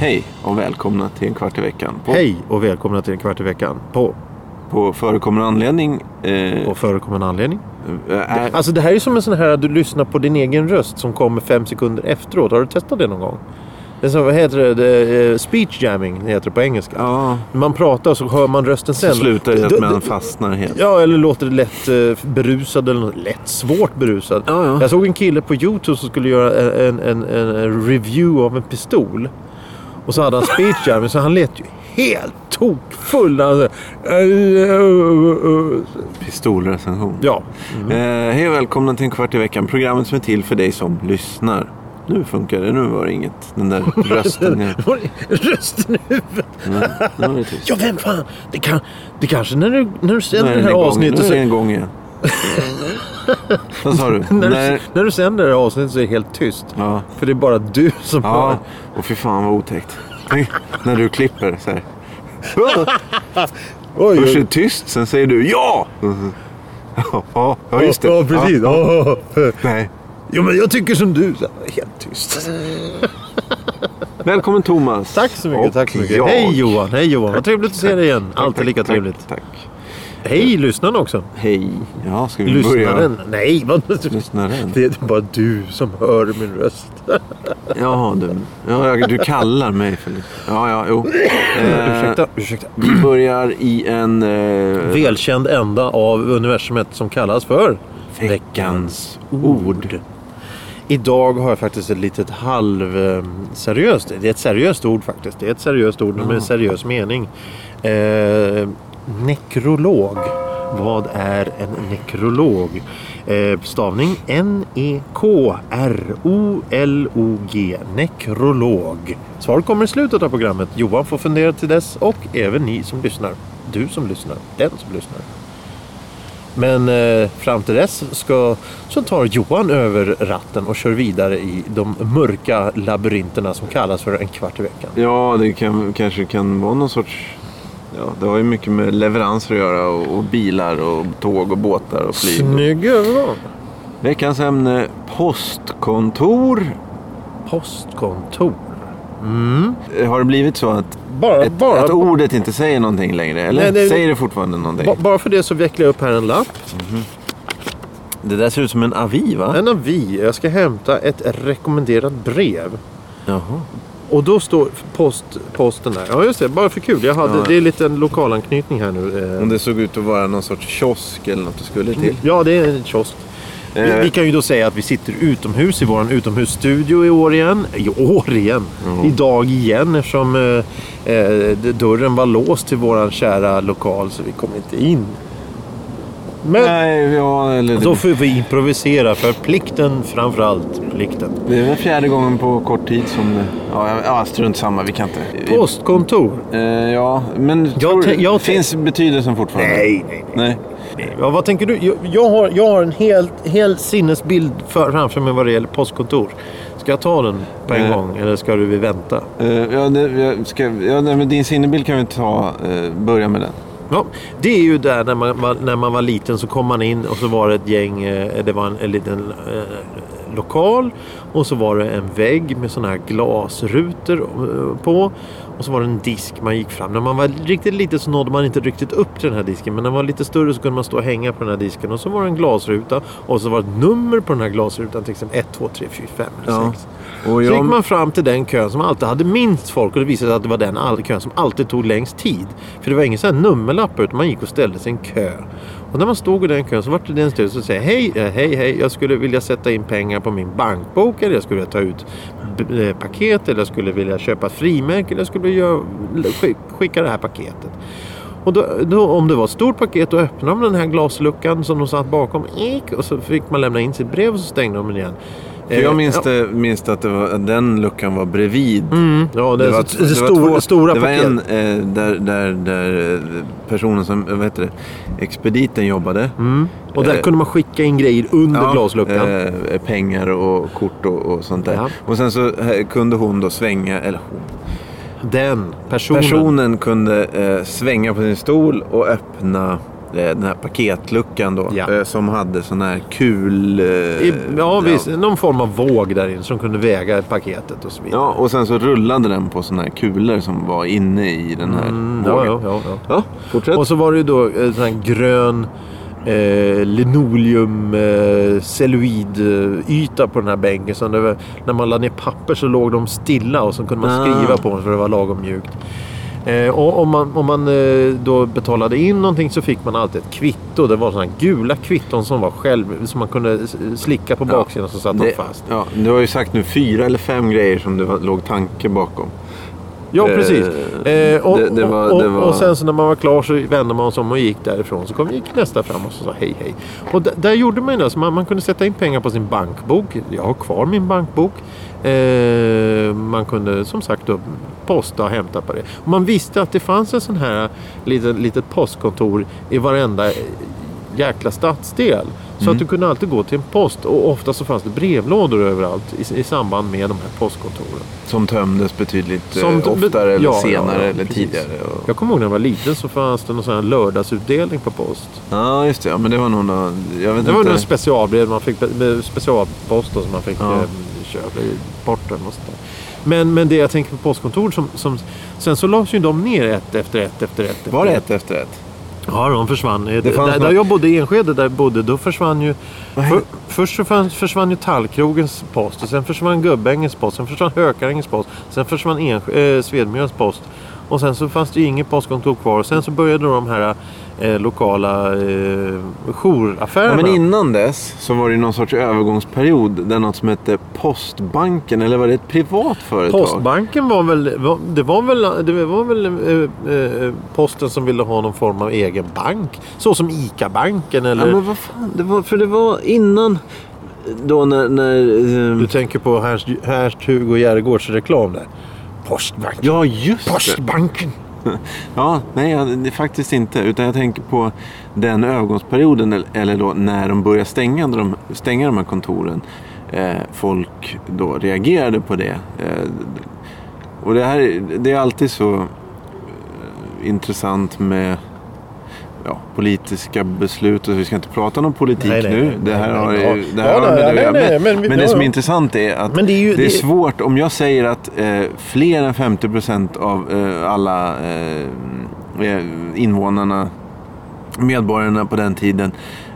Hej och välkomna till en kvart i veckan. På, Hej och välkomna till en kvart i veckan. På, på förekommande anledning. Eh, på förekommande anledning. är, Alltså det här är som en sån här att du lyssnar på din egen röst som kommer fem sekunder efteråt. Har du testat det någon gång? Det är så, vad heter det? eh, speech jamming heter det på engelska. ja, man pratar så hör man rösten sen. så slutar det att man fastnar helt. Ja, eller låter det lätt berusad eller något. lätt svårt berusad. Ja, ja. Jag såg en kille på YouTube som skulle göra en, en, en, en review av en pistol. Och så hade han speech jamming så han lät ju helt tokfull. Alltså, Pistolrecension. ja. Eh, hej och välkomna till en kvart i veckan. Programmet som är till för dig som lyssnar. Nu funkar det. Nu var det inget. Den där rösten. igen. Rösten i huvudet. Nej, det. Ja, vem fan. Det, kan, det kanske när du, när du sänder det här igång. avsnittet Nu är så, den igång igen. Vad sa du? när, du, när du sänder det här avsnittet så är det helt tyst. Ja. För det är bara du som hör. Ja, och fy fan vad otäckt. När du klipper så här. Oj, Först är det tyst, sen säger du ja! Ja, just det. Ja, precis. Ja, Ja. nej. Jo, men jag tycker som du. Helt tyst. Välkommen Thomas. Tack så mycket. Och tack så mycket. jag. Hej Johan. Hej Johan. Vad trevligt att se dig igen. Alltid lika tack, trevligt. Tack. Hej lyssnaren också. Hej. Ja, ska vi börja? Lyssnaren. Nej, vad... Lyssnaren. Det är bara du som hör min röst. Ja, du. Ja, du kallar mig för. Ja, ja, jo. Eh, Ursäkta, ursäkta. Vi börjar i en... Eh, Välkänd ända av universumet som kallas för veckans ord. Idag har jag faktiskt ett litet halvseriöst. Det är ett seriöst ord faktiskt. Det är ett seriöst ord med en seriös mening. Eh, nekrolog. Vad är en nekrolog? Eh, stavning N-E-K-R-O-L-O-G. Nekrolog. Svar kommer i slutet av programmet. Johan får fundera till dess och även ni som lyssnar. Du som lyssnar. Den som lyssnar. Men eh, fram till dess ska, så tar Johan över ratten och kör vidare i de mörka labyrinterna som kallas för en kvart i veckan. Ja, det kan, kanske kan vara någon sorts... Ja, det har ju mycket med leveranser att göra och, och bilar och tåg och båtar och flyg. Snygg övergång. Veckans ämne postkontor. Postkontor. Eh, Har det blivit så att, Bara, ett, bara, att ordet inte säger någonting längre? Eller Nej, det- säger det fortfarande någonting? ba, bara för det så vecklar jag upp här en lapp. Det där ser ut som en avi va? En avi. Jag ska hämta ett rekommenderat brev. Jaha. Och då står post, posten där. Ja just det, bara för kul. Jag hade, Ja. Det är lite en lokalanknytning här nu. eh. Om det såg ut att vara någon sorts kiosk eller något det skulle till. Ja, det är en kiosk. Vi, Eh. vi kan ju då säga att vi sitter utomhus i vår utomhusstudio i år igen. I år igen. Idag igen eftersom eh, eh, dörren var låst till vår kära lokal så vi kom inte in. Men Nej, ja, eller då får vi improvisera för plikten framförallt. Plikten. det är väl fjärde gången på kort tid som det... Ja, ja, strunt samma. Vi kan inte... Postkontor. Eh, ja, men tror, te- jag finns betydelsen fortfarande? Nej, nej, Nej. Ja, vad tänker du? Jag, jag, har, jag har en helt, helt sinnesbild för, framför mig vad det gäller postkontor. Ska jag ta den på en Eh. gång eller ska du vänta? Eh, ja, det, jag ska, ja, nej, men din sinnebild kan vi ta. eh, börja med den. Ja, det är ju där när man, var, när man var liten så kom man in och så var det ett gäng, eh, det var en, en liten eh, lokal och så var det en vägg med sådana här glasrutor eh, på. Och så var det en disk man gick fram. När man var riktigt liten så nådde man inte riktigt upp till den här disken. Men när man var lite större så kunde man stå och hänga på den här disken. Och så var det en glasruta och så var det ett nummer på den här glasrutan. Till exempel 1, 2, 3, 4, 5 eller Ja. Och jag... Så gick man fram till den kön som alltid hade minst folk och det visade sig att det var den kön som alltid tog längst tid. För det var ingen sån här nummerlapp utan man gick och ställde sig i en kö. Och när man stod i den kön så var det den stund som säger hej, eh, hej, hej, jag skulle vilja sätta in pengar på min bankbok eller jag skulle vilja ta ut eh, paket eller jag skulle vilja köpa ett frimärke eller jag skulle vilja skicka det här paketet. Och då, då, om det var ett stort paket då öppnade de den här glasluckan som de satt bakom. Och så fick man lämna in sitt brev och så stängde de den igen. För jag Eh, minns, ja. det, minns att, det var, den luckan var bredvid. Mm, ja, det, Det var, det, det stor, var två, stora det var paket. en eh, där, där, där eh, personen som, eh, vad heter det, expediten jobbade. Mm. Och där Eh, kunde man skicka in grejer under glasluckan. Eh, pengar och kort och, och sånt där. Ja. Och sen så eh, kunde hon då svänga, eller hon, Den personen. personen kunde eh, svänga på sin stol och öppna eh, den här paketluckan då. Ja. Eh, som hade sån här kul... Eh, I, ja, visst. Någon form av våg där inne som kunde väga paketet och så vidare. Ja, och sen så rullade den på såna här kulor som var inne i den här Mm, vågen. ja, ja, ja. Ja, fortsätt. Och så var det ju då en sån här grön eh, linoleum eh, celluloidyta på den här bänken. Så när man lade ner papper så låg de stilla och så kunde man Ah. skriva på dem för det var lagom mjukt. Eh, och om man, om man eh, då betalade in någonting så fick man alltid ett kvitto. Det var sådana gula kvitton som var själv, som man kunde slicka på Ja. baksidan så satt de fast. ja, du har ju sagt nu fyra eller fem grejer som det var, låg tanke bakom. Ja, Eh, precis. Eh, och, det- det var- och, var- och sen så när man var klar så vände man sig om och gick därifrån. Så kom gick nästa fram och så sa hej hej. Och där gjorde man ju det. Så man, man kunde sätta in pengar på sin bankbok. Jag har kvar min bankbok. Eh, man kunde som sagt då posta och hämta på det. Och man visste att det fanns en sån här litet, litet postkontor i varenda jäkla stadsdel. Så Mm. att du kunde alltid gå till en post och ofta så fanns det brevlådor överallt i, i samband med de här postkontoren. Som tömdes betydligt Som- eh, oftare eller ja, senare ja, eller precis. tidigare. Och... Jag kommer ihåg när jag var liten så fanns det någon sån här lördagsutdelning på post. Ja, just det. Ja, men det var nog nå- Jag vet Det var inte. någon specialbrev, man fick specialpost som man fick Ja. eh, köpa i porten och. Men, men det jag tänker på postkontor som, som... Sen så lades ju de ner ett efter ett efter ett. Efter Var det ett efter ett? Ja, de försvann. Det fanns där, något- där jag bodde i Enskede, där jag bodde, då försvann ju... För, först så fann, försvann ju Tallkrogens post, och sen försvann Gubbängens post, sen försvann Hökarängens post, sen försvann Ensk- eh, Svedmyras post. Och sen så fanns det ju inget postkontor kvar. Och sen så började de här eh, lokala eh, jouraffärerna. Ja, men innan dess så var det någon sorts övergångsperiod där något som hette Postbanken, eller var det ett privat företag? Postbanken var väl, var- det var väl, det var väl eh, eh, posten som ville ha någon form av egen bank. Så som ICA-banken eller... Ja, men vad fan, det var, för det var innan då när... när Du eh, tänker på Ernst, Ernst Hugo Järegårds reklam där. Postbanken. ja, just det. Ja, nej, det är faktiskt inte. Utan jag tänker på den övergångsperioden, eller- då när de började stänga de, stänga de här kontoren. Eh, folk då reagerade på det. Eh, och det här är- det är alltid så eh, intressant med ja, politiska beslut. Och vi ska inte prata om politik Nej, nej, nu. nej, det här har nej, ju... ja. Det här Ja, har med det Men, men men det som är intressant är att det är ju- det är svårt. Om jag säger att eh, fler än 50 procent av eh, alla eh, eh, invånarna, medborgarna på den tiden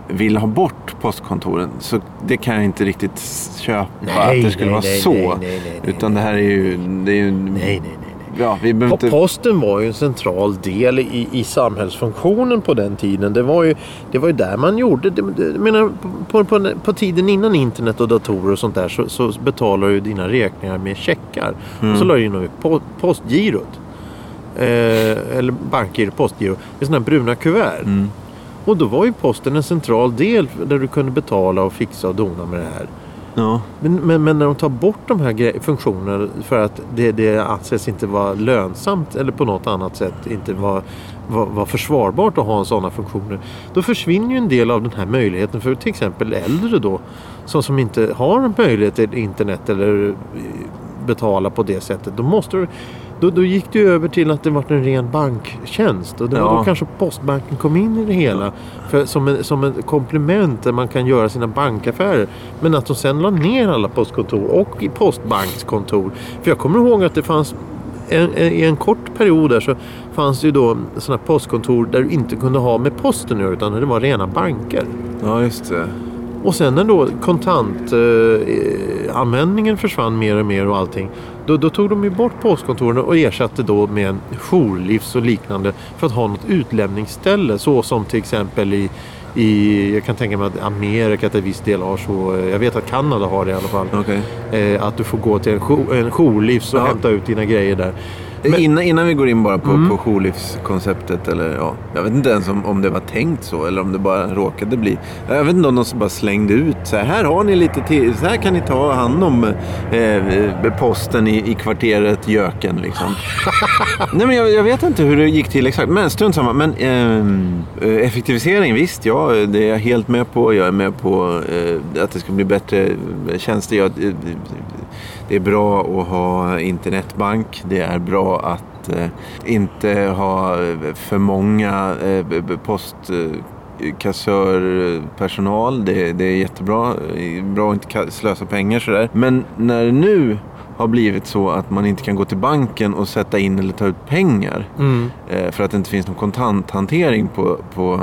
vill ha bort postkontoren. Så det kan jag inte riktigt köpa Nej, att det skulle nej, vara nej, så. Utan det här är ju... Det är ju Nej, nej, nej. Ja, vi inte... Posten var ju en central del i, i samhällsfunktionen på den tiden. Det var ju, det var ju där man gjorde... Det, det, menar, på, på, på tiden innan internet och datorer och sånt där så, så betalar du dina räkningar med checkar. Och så la du in dem i po, postgirot. Eh, eller bankgiro, postgiro. I sådana här bruna kuvert. Och då var ju posten en central del där du kunde betala och fixa och dona med det här. Ja. Men, men, men när de tar bort de här funktionerna för att det, det anses inte vara lönsamt eller på något annat sätt inte vara var, var försvarbart att ha sådana funktioner. Då försvinner ju en del av den här möjligheten för till exempel äldre då som, som inte har en möjlighet till internet eller eh, betala på det sättet. Då, måste du, då, då gick det ju över till att det var en ren banktjänst och det var Ja. då kanske Postbanken kom in i det hela för, som, en, som en komplement där man kan göra sina bankaffärer. Men att de sen la ner alla postkontor och i postbankskontor. För jag kommer ihåg att det fanns en, en, i en kort period där så fanns det ju då sådana postkontor där du inte kunde ha med posten göra utan det var rena banker. ja, just det. Och sen när då kontantanvändningen eh, försvann mer och mer och allting. Då, då tog de ju bort postkontoren och ersatte då med en jourlivs och liknande för att ha något utlämningsställe. Så som till exempel i, i jag kan tänka mig att Amerika till viss del har så. Jag vet att Kanada har det i alla fall. Okej. Eh, att du får gå till en, jour, en jourlivs och Ja. hämta ut dina grejer där. Innan, innan vi går in bara på, mm. på jourlivskonceptet. Eller, ja, jag vet inte ens om, om det var tänkt så eller om det bara råkade bli. Jag vet inte om de bara slängde ut så här, här har ni lite till, så här kan ni ta hand om eh, posten i, i kvarteret Jöken. Liksom. Nej, men jag, jag, vet inte hur det gick till exakt, men strunt samma. Men eh, effektivisering, visst, ja, det är jag helt med på. Jag är med på eh, att det ska bli bättre tjänster. Jag, eh, det är bra att ha internetbank. Det är bra att eh, inte ha för många eh, postkassörpersonal. Det, det är jättebra. Bra att inte slösa pengar sådär. Men när det nu har blivit så att man inte kan gå till banken och sätta in eller ta ut pengar. Mm. Eh, för att det inte finns någon kontanthantering på, på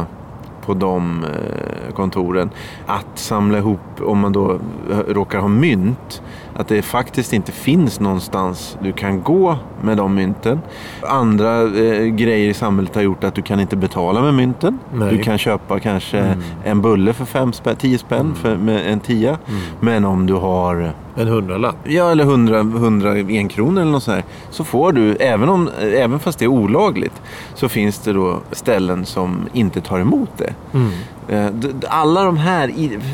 på de eh, kontoren. Att samla ihop, om man då råkar ha mynt, att det faktiskt inte finns någonstans du kan gå med de mynten. Andra eh, grejer i samhället har gjort att du kan inte betala med mynten. Nej. Du kan köpa kanske mm. en bulle för fem spänn, tio spänn mm. för, med en tia. Mm. Men om du har en hundralapp? Ja, eller hundra, hundra enkronor eller något sånt här. Så får du, även, om, även fast det är olagligt, så finns det då ställen som inte tar emot det. Mm. Eh, alla de här,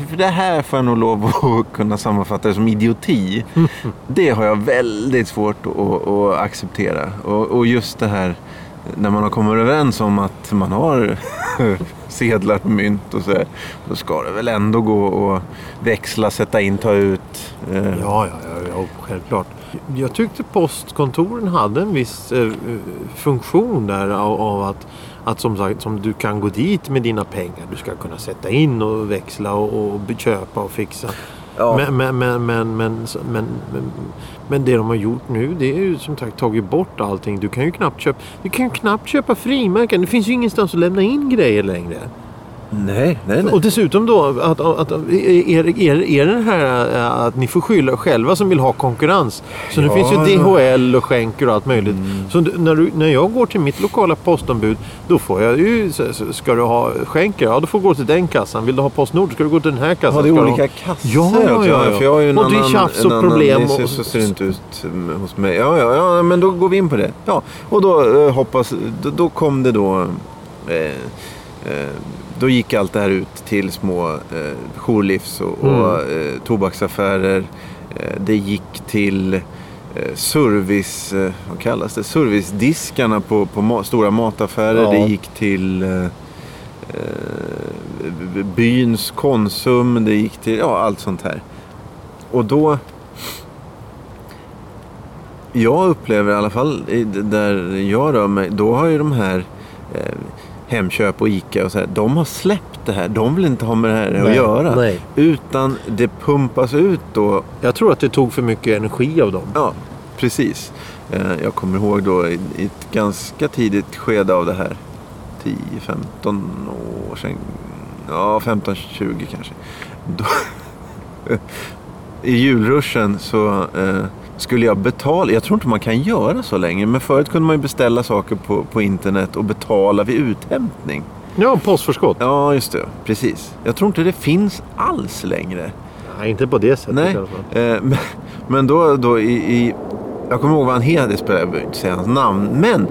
för det här får jag nog lov att kunna sammanfatta det som idioti. Det har jag väldigt svårt att, att acceptera. Och, och just det här när man har kommit överens om att man har sedlar och mynt och så här, Då ska det väl ändå gå att växla, sätta in, ta ut. Eh. Ja, ja, ja, ja, självklart. Jag tyckte postkontoren hade en viss eh, funktion där av, av att att som sagt, som du kan gå dit med dina pengar. Du ska kunna sätta in och växla och, och köpa och fixa. Ja. Men, men, men, men, men, men, men, det de har gjort nu det är ju som sagt tagit bort allting. Du kan ju knappt köpa, du kan knappt köpa frimärken. Det finns ju ingenstans att lämna in grejer längre. Nej, nej, nej. Och dessutom då att, att, att är, är, är det här eh, att ni får skylla själva som vill ha konkurrens. Så ja, det finns ju DHL och skänker och allt möjligt. Mm. Så när, du, när jag går till mitt lokala postombud då får jag ju, ska du ha skänker? Ja, då får du gå till den kassan. Vill du ha Postnord ska du gå till den här kassan. Har det är olika kassor ja, ja, ja, För jag har ju en och annan, det är tjafs och problem. Det så ser det inte ut mm, hos mig. Ja, ja, ja, men då går vi in på det. Ja, och då eh, hoppas, då, då kom det då eh, eh, då gick allt det här ut till små eh, jourlivs och, mm. och eh, tobaksaffärer. Eh, det gick till eh, service, eh, vad kallas det? Servicediskarna på, på ma stora mataffärer. Ja. Det gick till eh, eh, byns Konsum. Det gick till ja, allt sånt här. Och då... Jag upplever i alla fall där jag rör mig. Då har ju de här Hemköp och ICA och så här, de har släppt det här. De vill inte ha med det här nej, att göra. Nej. Utan det pumpas ut då. Jag tror att det tog för mycket energi av dem. Ja, precis. Eh, jag kommer ihåg då i ett ganska tidigt skede av det här. 10-15 år sedan. Ja, 15-20 kanske. Då, I julruschen så eh, skulle jag betala. Jag tror inte man kan göra så längre. Men förut kunde man ju beställa saker på, på internet och betala vid uthämtning. Ja, postförskott. Ja, just det. Precis. Jag tror inte det finns alls längre. Nej, inte på det sättet Nej. i alla fall. Eh, men, men då, då i, i, Jag kommer ihåg vad han heter, jag behöver inte säga hans namn. Men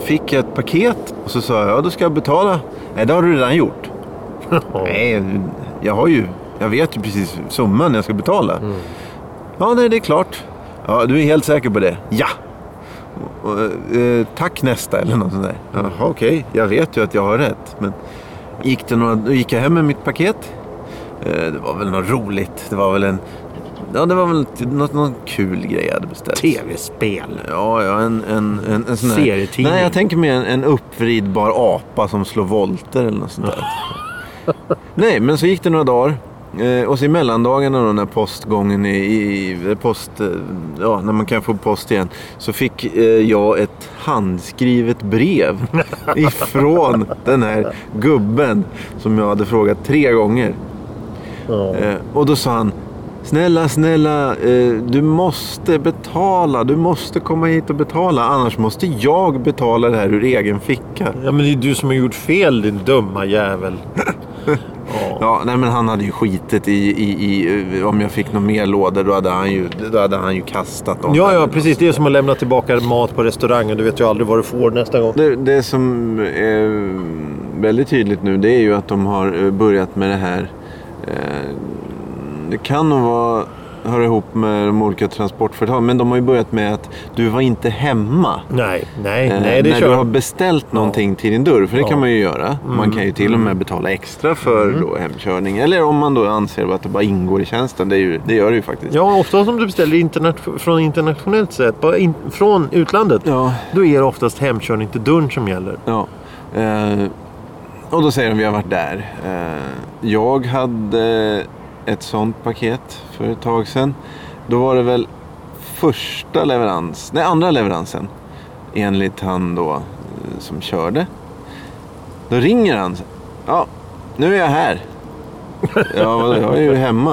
fick jag ett paket och så sa jag, ja då ska jag betala. Nej, det har du redan gjort. Nej, jag har ju... Jag vet ju precis summan jag ska betala. Mm. Ja, nej, det är klart. Ja, du är helt säker på det? Ja! Eh, tack nästa eller något sånt där. Jaha, okej. Okay. Jag vet ju att jag har rätt. Men gick det några, gick jag hem med mitt paket. Eh, det var väl något roligt. Det var väl en... Ja, det var väl något, någon kul grej jag hade beställt. Tv-spel? Ja, ja en, en, en, en sån här... Serietidning? Nej, jag tänker mer en, en uppvridbar apa som slår volter eller något sånt där. Nej, men så gick det några dagar. Eh, och så i mellandagarna då när postgången i, i post, eh, ja, när man kan få post igen. Så fick eh, jag ett handskrivet brev ifrån den här gubben som jag hade frågat tre gånger. Ja. Eh, och då sa han Snälla, snälla, eh, du måste betala. Du måste komma hit och betala. Annars måste jag betala det här ur egen ficka. Ja, men det är du som har gjort fel din dumma jävel. Ja, nej men han hade ju skitit i, i, i om jag fick några mer lådor då hade han ju, då hade han ju kastat dem. Ja, ja, precis. Det är som att lämna tillbaka mat på restaurangen. Du vet ju aldrig vad du får nästa gång. Det, det som är väldigt tydligt nu det är ju att de har eh, börjat med det här. Eh, det kan nog vara hör ihop med de olika transportföretagen. Men de har ju börjat med att du var inte hemma. Nej, nej, Eh, nej. Det när kör du har beställt någonting till din dörr. För det Ja. Mm. kan man ju göra. Man kan ju till och med betala extra för då hemkörning. Eller om man då anser att det bara ingår i tjänsten. Det, ju, det gör det ju faktiskt. Ja, ofta om du beställer interna- från internationellt sätt, bara in, från utlandet, Ja. då är det oftast hemkörning till dörren som gäller. Ja. Eh, och då säger de vi har varit där. Eh, jag hade ett sånt paket för ett tag sedan. Då var det väl första leverans, nej andra leveransen. Enligt han då eh, som körde. Då ringer han. Ja, nu är jag här. Ja, jag är ju hemma.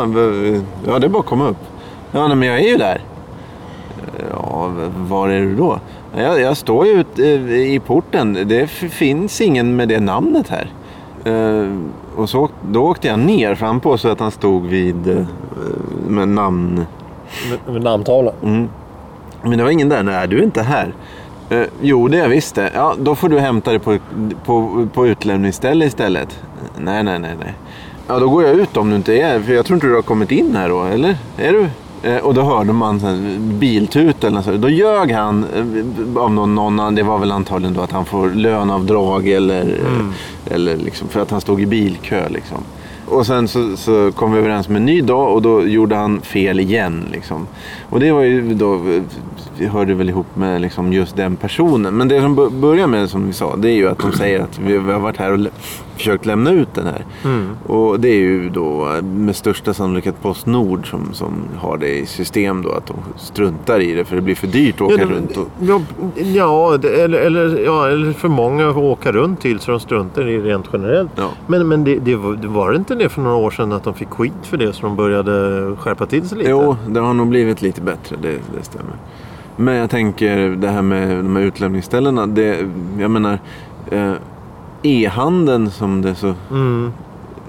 Ja, det är bara att komma upp. Ja, nej, men jag är ju där. Ja, var är du då? Jag, jag står ju ute eh, i porten. Det finns ingen med det namnet här. Eh, och så, då åkte jag ner fram på så att han stod vid eh, med namn. Med, med namntavla. Mm. Men det var ingen där. Nej, du är inte här. Eh, jo, det är jag visst det. Ja, då får du hämta det på, på, på utlämningsställe istället. Nej, nej, nej, nej. Ja, då går jag ut om du inte är För jag tror inte du har kommit in här då, eller? Är du? Eh, och då hörde man så biltut eller sånt. Då ljög han eh, av någon, någon annan. Det var väl antagligen då att han får löneavdrag eller, eh, eller liksom, för att han stod i bilkö. Liksom. Och sen så, så kom vi överens om en ny dag och då gjorde han fel igen. Liksom. Och det var ju då, vi hörde väl ihop med liksom just den personen. Men det som bör- börjar med, som vi sa, det är ju att de säger att vi, vi har varit här och lä- försökt lämna ut den här. Och det är ju då med största sannolikhet Postnord som, som har det i system då, att de struntar i det för det blir för dyrt att åka Ja, det- runt. Och, Ja, ja, det- eller, eller, ja, eller för många att åka runt till så de struntar i det rent generellt. Ja. Men, men det, det, var, det var inte det för några år sedan att de fick skit för det så de började skärpa till sig lite? Jo, det har nog blivit lite bättre, det, det stämmer. Men jag tänker det här med de här utlämningsställena. Det, jag menar, eh, e-handeln som det så Mm.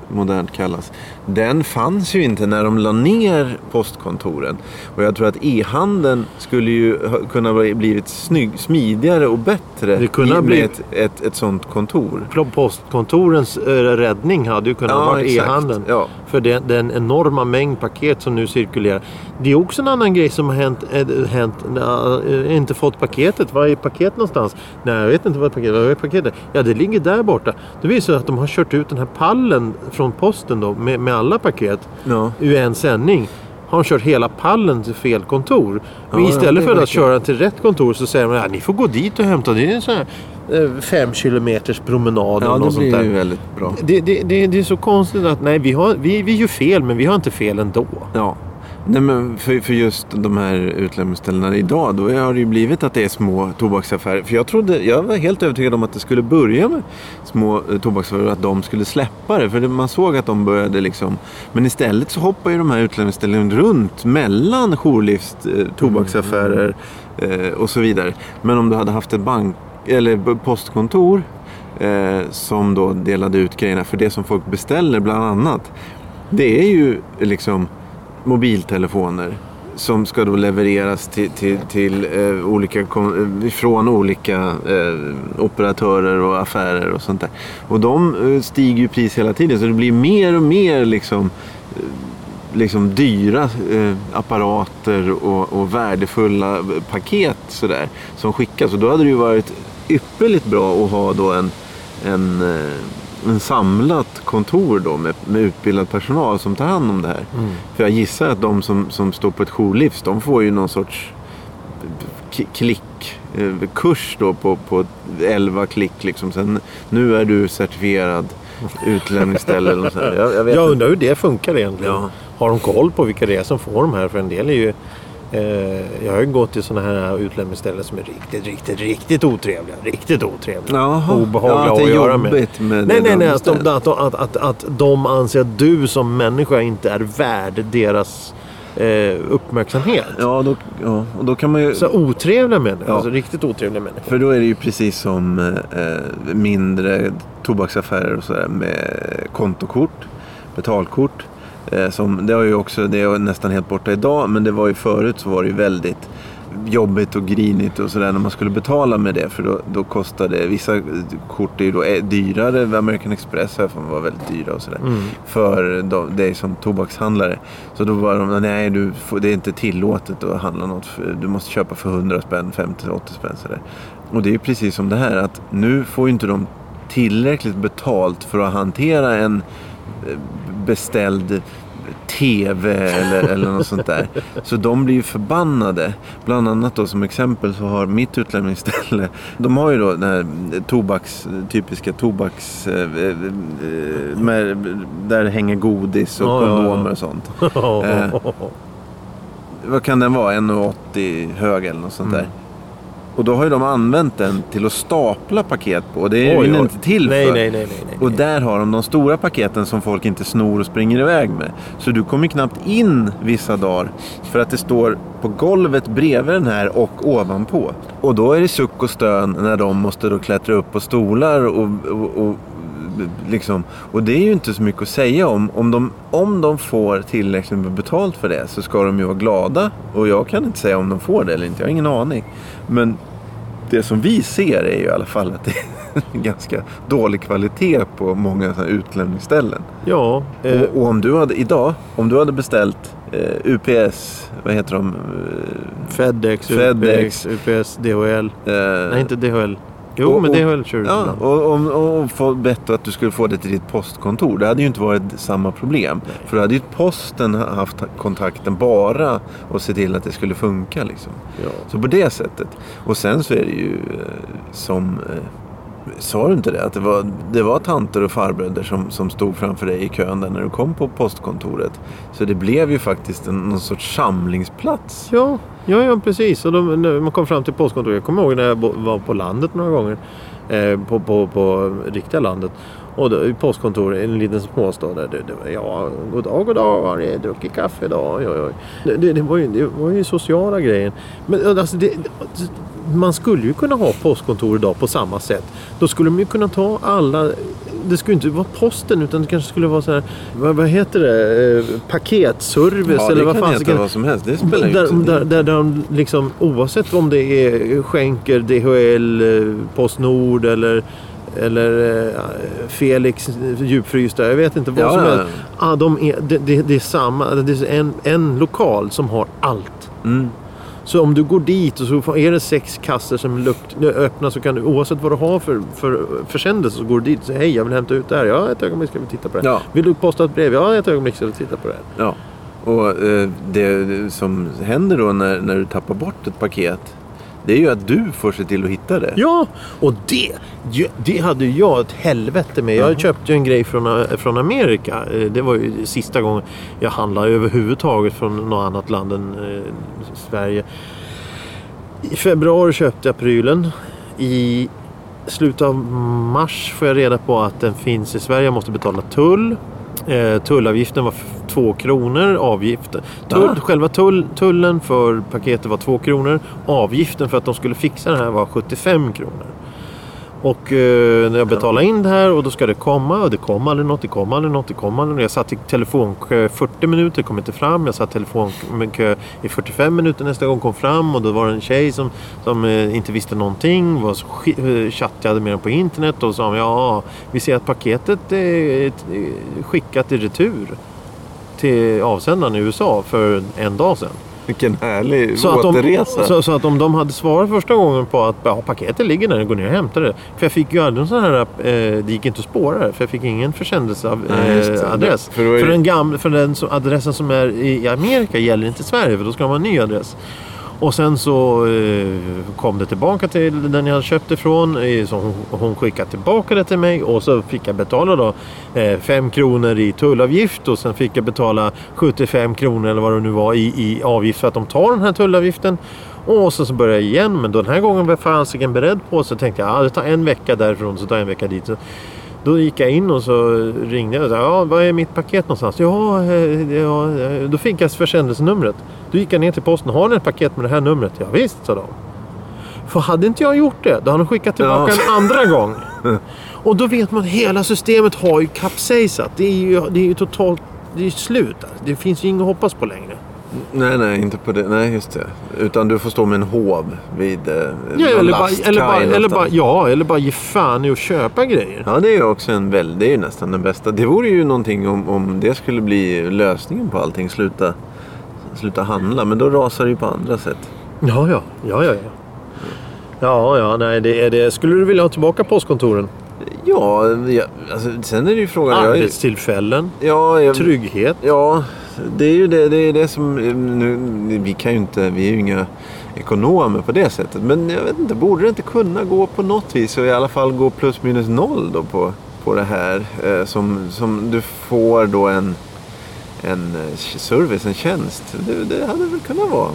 modernt kallas. Den fanns ju inte när de la ner postkontoren. Och jag tror att e-handeln skulle ju ha- kunna bli- blivit snygg, smidigare och bättre Det kunde ha med blivit- ett, ett, ett sånt kontor. Postkontorens eh, räddning hade ju kunnat Ja, vara exakt. e-handeln. Ja. För den, den enorma mängd paket som nu cirkulerar. Det är också en annan grej som har hänt. eh, hänt äh, inte fått paketet. Var är paketet någonstans? Nej, jag vet inte vad paketet Var är paketet? Ja, det ligger där borta. Det visar att de har kört ut den här pallen från posten då med, med alla paket Ja. ur en sändning. Har de kört hela pallen till fel kontor. Men Ja, istället för att köra till rätt kontor så säger de att ni får gå dit och hämta. Det är en sån här eh, fem kilometers promenad Ja, eller det något sånt blir där. ju väldigt bra. Det, det, det, det är så konstigt att nej, vi, har, vi, vi gör fel men vi har inte fel ändå. Ja. Nej, men för, för just de här utlämningsställena idag, då har det ju blivit att det är små tobaksaffärer. För jag trodde, jag var helt övertygad om att det skulle börja med små eh, tobaksaffärer och att de skulle släppa det. För det, man såg att de började liksom. Men istället så hoppar ju de här utlämningsställena runt mellan jourlivs, eh, tobaksaffärer eh, och så vidare. Men om du hade haft ett bank eller postkontor eh, som då delade ut grejerna för det som folk beställer bland annat. Det är ju liksom mobiltelefoner som ska då levereras till, till, till eh, olika, eh, från olika eh, operatörer och affärer och sånt där. Och de eh, stiger ju pris hela tiden så det blir mer och mer liksom, eh, liksom dyra eh, apparater och, och värdefulla paket sådär, som skickas. Och då hade det ju varit ypperligt bra att ha då en, en, eh, en samlat kontor då med, med utbildad personal som tar hand om det här. För jag gissar att de som, som står på ett jourlivs, de får ju någon sorts k- klick eh, då på, på 11 klick liksom. Sen, nu är du certifierad utlämningsställe eller något. Jag, jag Jag undrar hur det funkar egentligen. Ja. Har de koll på vilka det är som får de här? För en del är ju... Eh, jag har ju gått till sådana här utlämningsställen som är riktigt, riktigt, riktigt otrevliga. Riktigt otrevliga. Jaha. Obehagliga Ja, att att göra med. med nej, nej, nej. Att de, att, att, att, att de anser att du som människa inte är värd deras eh, uppmärksamhet. Ja, då, ja, och då kan man ju... Så otrevliga människor. Ja. Alltså riktigt otrevliga människor. För då är det ju precis som eh, mindre tobaksaffärer och sådär med kontokort. betalkort. Eh, som, det, har ju också, det är nästan helt borta idag men det var ju förut så var det ju väldigt jobbigt och grinigt och sådär när man skulle betala med det. För då, då kostade, vissa kort är ju då eh, dyrare. American Express här var väldigt dyra och sådär. Mm. För de, dig som tobakshandlare. Så då var de, nej du, får, det är inte tillåtet att handla något. För, du måste köpa för 100 spänn, 50-80 spänn sådär. Och det är ju precis som det här att nu får ju inte de tillräckligt betalt för att hantera en beställd TV eller, eller något sånt där. Så de blir ju förbannade. Bland annat då som exempel så har mitt utlämningsställe, de har ju då den här tobaks, typiska tobaks, eh, eh, med, där det hänger godis och kondomer och sånt. Eh, Vad kan den vara? 1,80 hög eller något sånt där. Och då har ju de använt den till att stapla paket på. Och det är ju inte till nej, för. nej, nej, nej. Och där har de de stora paketen som folk inte snor och springer iväg med. Så du kommer knappt in vissa dagar för att det står på golvet bredvid den här och ovanpå. Och då är det suck och stön när de måste då klättra upp på stolar och, och, och Liksom, och det är ju inte så mycket att säga om. Om de, om de får tillräckligt med betalt för det så ska de ju vara glada. Och jag kan inte säga om de får det eller inte. Jag har ingen aning. Men det som vi ser är ju i alla fall att det är ganska dålig kvalitet på många sådana utlämningsställen. Ja, eh, Och, och om du hade idag, om du hade beställt eh, UPS, vad heter de? Eh, Fedex, Fedex. UPS, UPS, DHL. eh, Nej, inte DHL. Jo, Och- men och- DHL kör Ja, och, om- och, och få bett att du skulle få det till ditt postkontor. Det hade ju inte varit samma problem. Nej. För då hade ju posten haft kontakten bara och se till att det skulle funka. Liksom. Ja. Så på det sättet. Och sen så är det ju eh, som... Eh, sa du inte det? Att det var, det var tanter och farbröder som, som stod framför dig i kön där när du kom på postkontoret. Så det blev ju faktiskt en, någon sorts samlingsplats. Ja, ja, ja precis. Och de, man kom fram till postkontoret. Jag kommer ihåg när jag var på landet några gånger. Eh, på, på, på riktiga landet. Och då, i postkontoret, en liten småstad där. Det, det ja, god dag, god dag. Har ni druckit kaffe idag? Oj, oj. Det, det, det, var ju, det var ju sociala grejen. Men alltså, det, det, man skulle ju kunna ha postkontor idag på samma sätt. Då skulle man ju kunna ta alla... Det skulle inte vara posten utan det kanske skulle vara så här... Vad, vad heter det? Eh, paketservice Ja, eller det vad kan fan heta vad som helst. Det spelar ju där, där, där de liksom, oavsett om det är skänker, DHL, eh, Postnord eller, eller eh, Felix djupfrysta. Jag vet inte vad Ja, som ja, helst. Ah, de är, det, det, det är samma. Det är en, en lokal som har allt. Mm. Så om du går dit och så är det sex kassor som lukt, öppna så kan du oavsett vad du har för, för försändelse så går du dit och säger hej jag vill hämta ut det här. Ja ett ögonblick ska vi titta på det. Ja. Vill du posta ett brev? Ja ett ögonblick ska vi titta på det. Ja, och eh, det som händer då när, när du tappar bort ett paket det är ju att du får se till att hitta det. Ja, och det, det hade jag ett helvete med. Jag köpte ju en grej från, eh, från Amerika. Eh, Det var ju sista gången jag handlade överhuvudtaget från något annat land än eh, Sverige. I februari köpte jag prylen. I slutet av mars får jag reda på att den finns i Sverige. Jag måste betala tull. Eh, tullavgiften var f- två kronor. Avgiften. Tull, Ah. Själva tull, tullen för paketet var två kronor. Avgiften för att de skulle fixa det här var 75 kronor. Och eh, när jag betalade in det här och då ska det komma och det kom aldrig något, det kom aldrig något, det kom aldrig något. Jag satt i telefonkö 40 minuter, kom inte fram. Jag satt i telefonkö i 45 minuter nästa gång, kom fram och då var det en tjej som, som eh, inte visste någonting. Var sk- eh, chattade med den på internet och sa ja, vi ser att paketet är eh, skickat i retur till avsändaren i USA för en dag sedan. Vilken härlig Så att, de, återresa. så, så att om de hade svarat första gången på att ja, paketet ligger där, gå ner och hämta det. För jag fick ju aldrig en sån här, eh, det gick inte att spåra det. För jag fick ingen försändelseadress. Det. Eh. För är för det- den, gamla, för den som, adressen som är i Amerika gäller inte i Sverige för då ska man ha en ny adress. Och sen så eh, kom det tillbaka till den jag hade köpt ifrån. Eh, så hon, skickade tillbaka det till mig och så fick jag betala då eh, 5 kronor i tullavgift och sen fick jag betala 75 kronor eller vad det nu var i, i avgift för att de tar den här tullavgiften. Och så, så började jag igen men då den här gången var jag fasiken beredd på så tänkte jag att det tar en vecka därifrån så tar jag en vecka dit. Då gick jag in och så ringde jag och sa, ja, vad är mitt paket någonstans? Ja, eh, ja, eh, då fick jag försändelsenumret. Då gick jag ner till posten, har ni ett paket med det här numret? Ja, visst, sa de. För hade inte jag gjort det, då hade de skickat tillbaka Ja. en andra gång. Och då vet man att hela systemet har ju kapsejsat. Det är ju, det är ju totalt det är slut. Det finns ju inget att hoppas på längre. Nej, nej, inte på det. Nej, just det. Utan du får stå med en hov vid eh, Ja, eller, bara, eller, bara, eller, bara, ja, eller bara ge fan i att köpa grejer. Ja, det är ju också en väl, det är ju nästan den bästa. Det vore ju någonting om, om det skulle bli lösningen på allting. Sluta, sluta handla. Men då rasar det ju på andra sätt. Ja, ja. Ja, ja, ja. Ja, ja, nej, det är det. Skulle du vilja ha tillbaka postkontoren? Ja, ja alltså, sen är det ju frågan. Arbetstillfällen, ja, jag, trygghet. Ja, det är ju det, det, är det som... eh, Nu, vi kan ju inte... Vi är ju inga ekonomer på det sättet. Men jag vet inte, borde det inte kunna gå på något vis? Och i alla fall gå plus minus noll då på, på det här. Eh, som, som du får då en, en eh, service, en tjänst. Det, det hade väl kunnat vara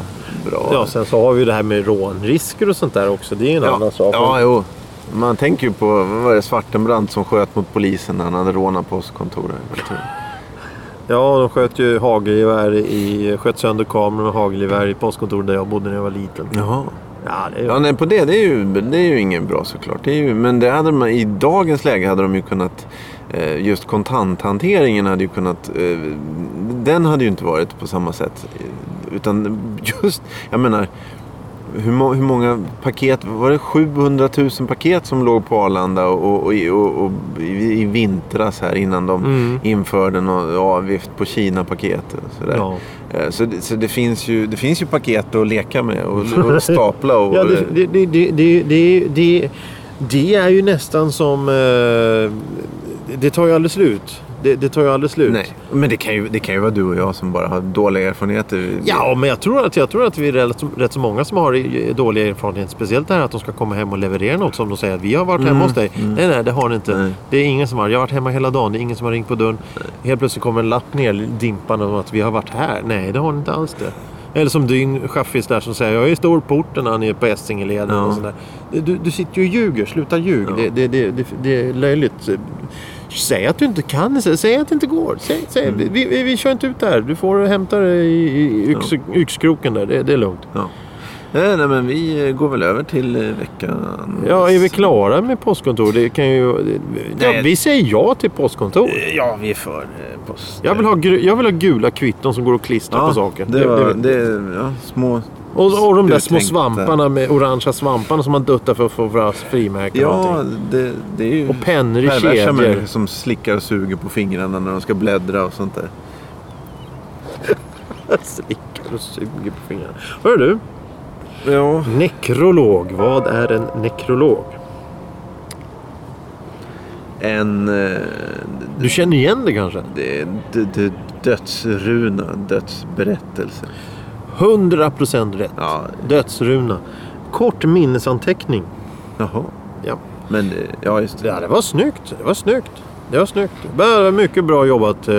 bra. Ja, sen så har vi det här med rånrisker och sånt där också. Det är en ja, annan sak. ja, jo. Man tänker ju på vad var det, Svartenbrandt som sköt mot polisen när han hade rånat postkontoret. Ja, de sköt ju hagelgevär i... Sköt sönder kameran med hagelgevär i postkontoret där jag bodde när jag var liten. Jaha. Ja, det är Ja, nej, på det, det är ju, det är ju ingen bra såklart. Det är ju, men det hade man, i dagens läge hade de ju kunnat, eh, just kontanthanteringen hade ju kunnat, eh, den hade ju inte varit på samma sätt. Utan just, jag menar, hur, må, hur, många paket, var det 700 000 paket som låg på Arlanda och, och, och, och i, i vintras här innan de mm. införde någon avgift på Kina-paket. Ja. Eh, så, det, så det, finns ju, det finns ju paket att leka med och, och stapla. Och, ja, det, det, det, det, det, det, är ju nästan som... Eh, det tar ju aldrig slut. Det, det tar ju aldrig slut. Nej, men det kan, ju, det kan ju vara du och jag som bara har dåliga erfarenheter. Ja, men jag tror att, jag tror att vi är rätt, rätt så många som har dåliga erfarenheter. Speciellt det här att de ska komma hem och leverera något som de säger att vi har varit hemma hos dig. Nej, nej, det har ni inte. Nej. Det är ingen som har. Jag har varit hemma hela dagen. Det är ingen som har ringt på dörren. Helt plötsligt kommer en lapp ner dimpande om att vi har varit här. Nej, det har ni inte alls det. Eller som din chaffis där som säger jag är i storporten när han är på Essingeleden. Ja. Och sådär. Du, du sitter ju och ljuger. Sluta ljug. Ja. Det, det, det, det är löjligt. Säg att du inte kan. Säg, att det inte går. Säg, säg, Mm. vi, vi, vi kör inte ut där. Du får hämta det i, i yx, yxkroken där. Det, det är lugnt. Ja. Nej, nej, men vi eh, går väl över till eh, veckan. Ja, är vi klara med postkontor? Det kan ju... Ja, vi säger ja till postkontor. Ja, vi är för eh, post. Jag vill ha, jag vill ha gula kvitton som går att klistra ja, på saker. Det, var, det, ja, små... och, och de där små svamparna med orangea svamparna som man duttar för att få frimärken Ja, det, det är ju Och pennor i kedjor. som slickar och suger på fingrarna när de ska bläddra och sånt där. Slickar och suger på fingrarna. Hör du? Ja, Nekrolog. Vad är en nekrolog? en... eh, Du känner igen det kanske? Det är d- d- dödsruna, dödsberättelse. 100% rätt. Ja, Dödsruna. Kort minnesanteckning. jaha. Ja. Men, eh, ja just det. Ja, det var snyggt. Det var snyggt. Det var snyggt. Var mycket bra jobbat eh,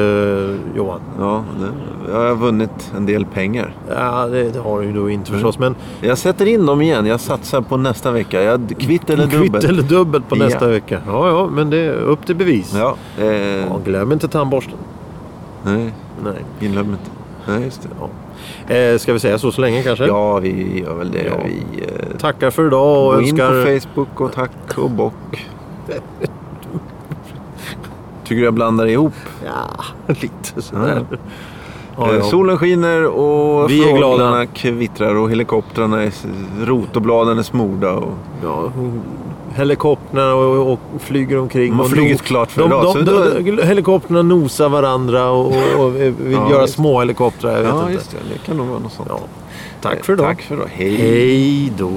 Johan. Ja, det, jag har vunnit en del pengar. Ja, det, det har du ju då inte förstås. Men Jag sätter in dem igen. Jag satsar på nästa vecka. Jag, kvitt eller dubbelt. kvitt eller dubbelt på Ja. nästa vecka. Ja, ja, men det är upp till bevis. Ja, eh, Ja, glöm inte tandborsten. nej, Nej. glöm inte. Nej, just det. Ja. Eh, ska vi säga så så länge kanske? Ja, vi gör väl det. Ja. Vi eh, Tackar för idag och går in på önskar... Facebook och tack och bock. Tycker du jag blandar ihop? Ja, lite sådär. Ja. Ja, Eh, ja. Solen skiner och Vi är glada. fåglarna kvittrar och helikoptrarna är rotobladen är smorda. Och... Ja, helikoptrarna och, och flyger omkring. De har flugit klart för de, idag, de, de, då- Helikoptrarna nosar varandra och, och, och vill Ja, göra just små helikoptrar. Jag vet Ja, inte. just det. Det kan nog vara något sånt. Ja. Tack för idag. Tack för idag. Hej. Hej då.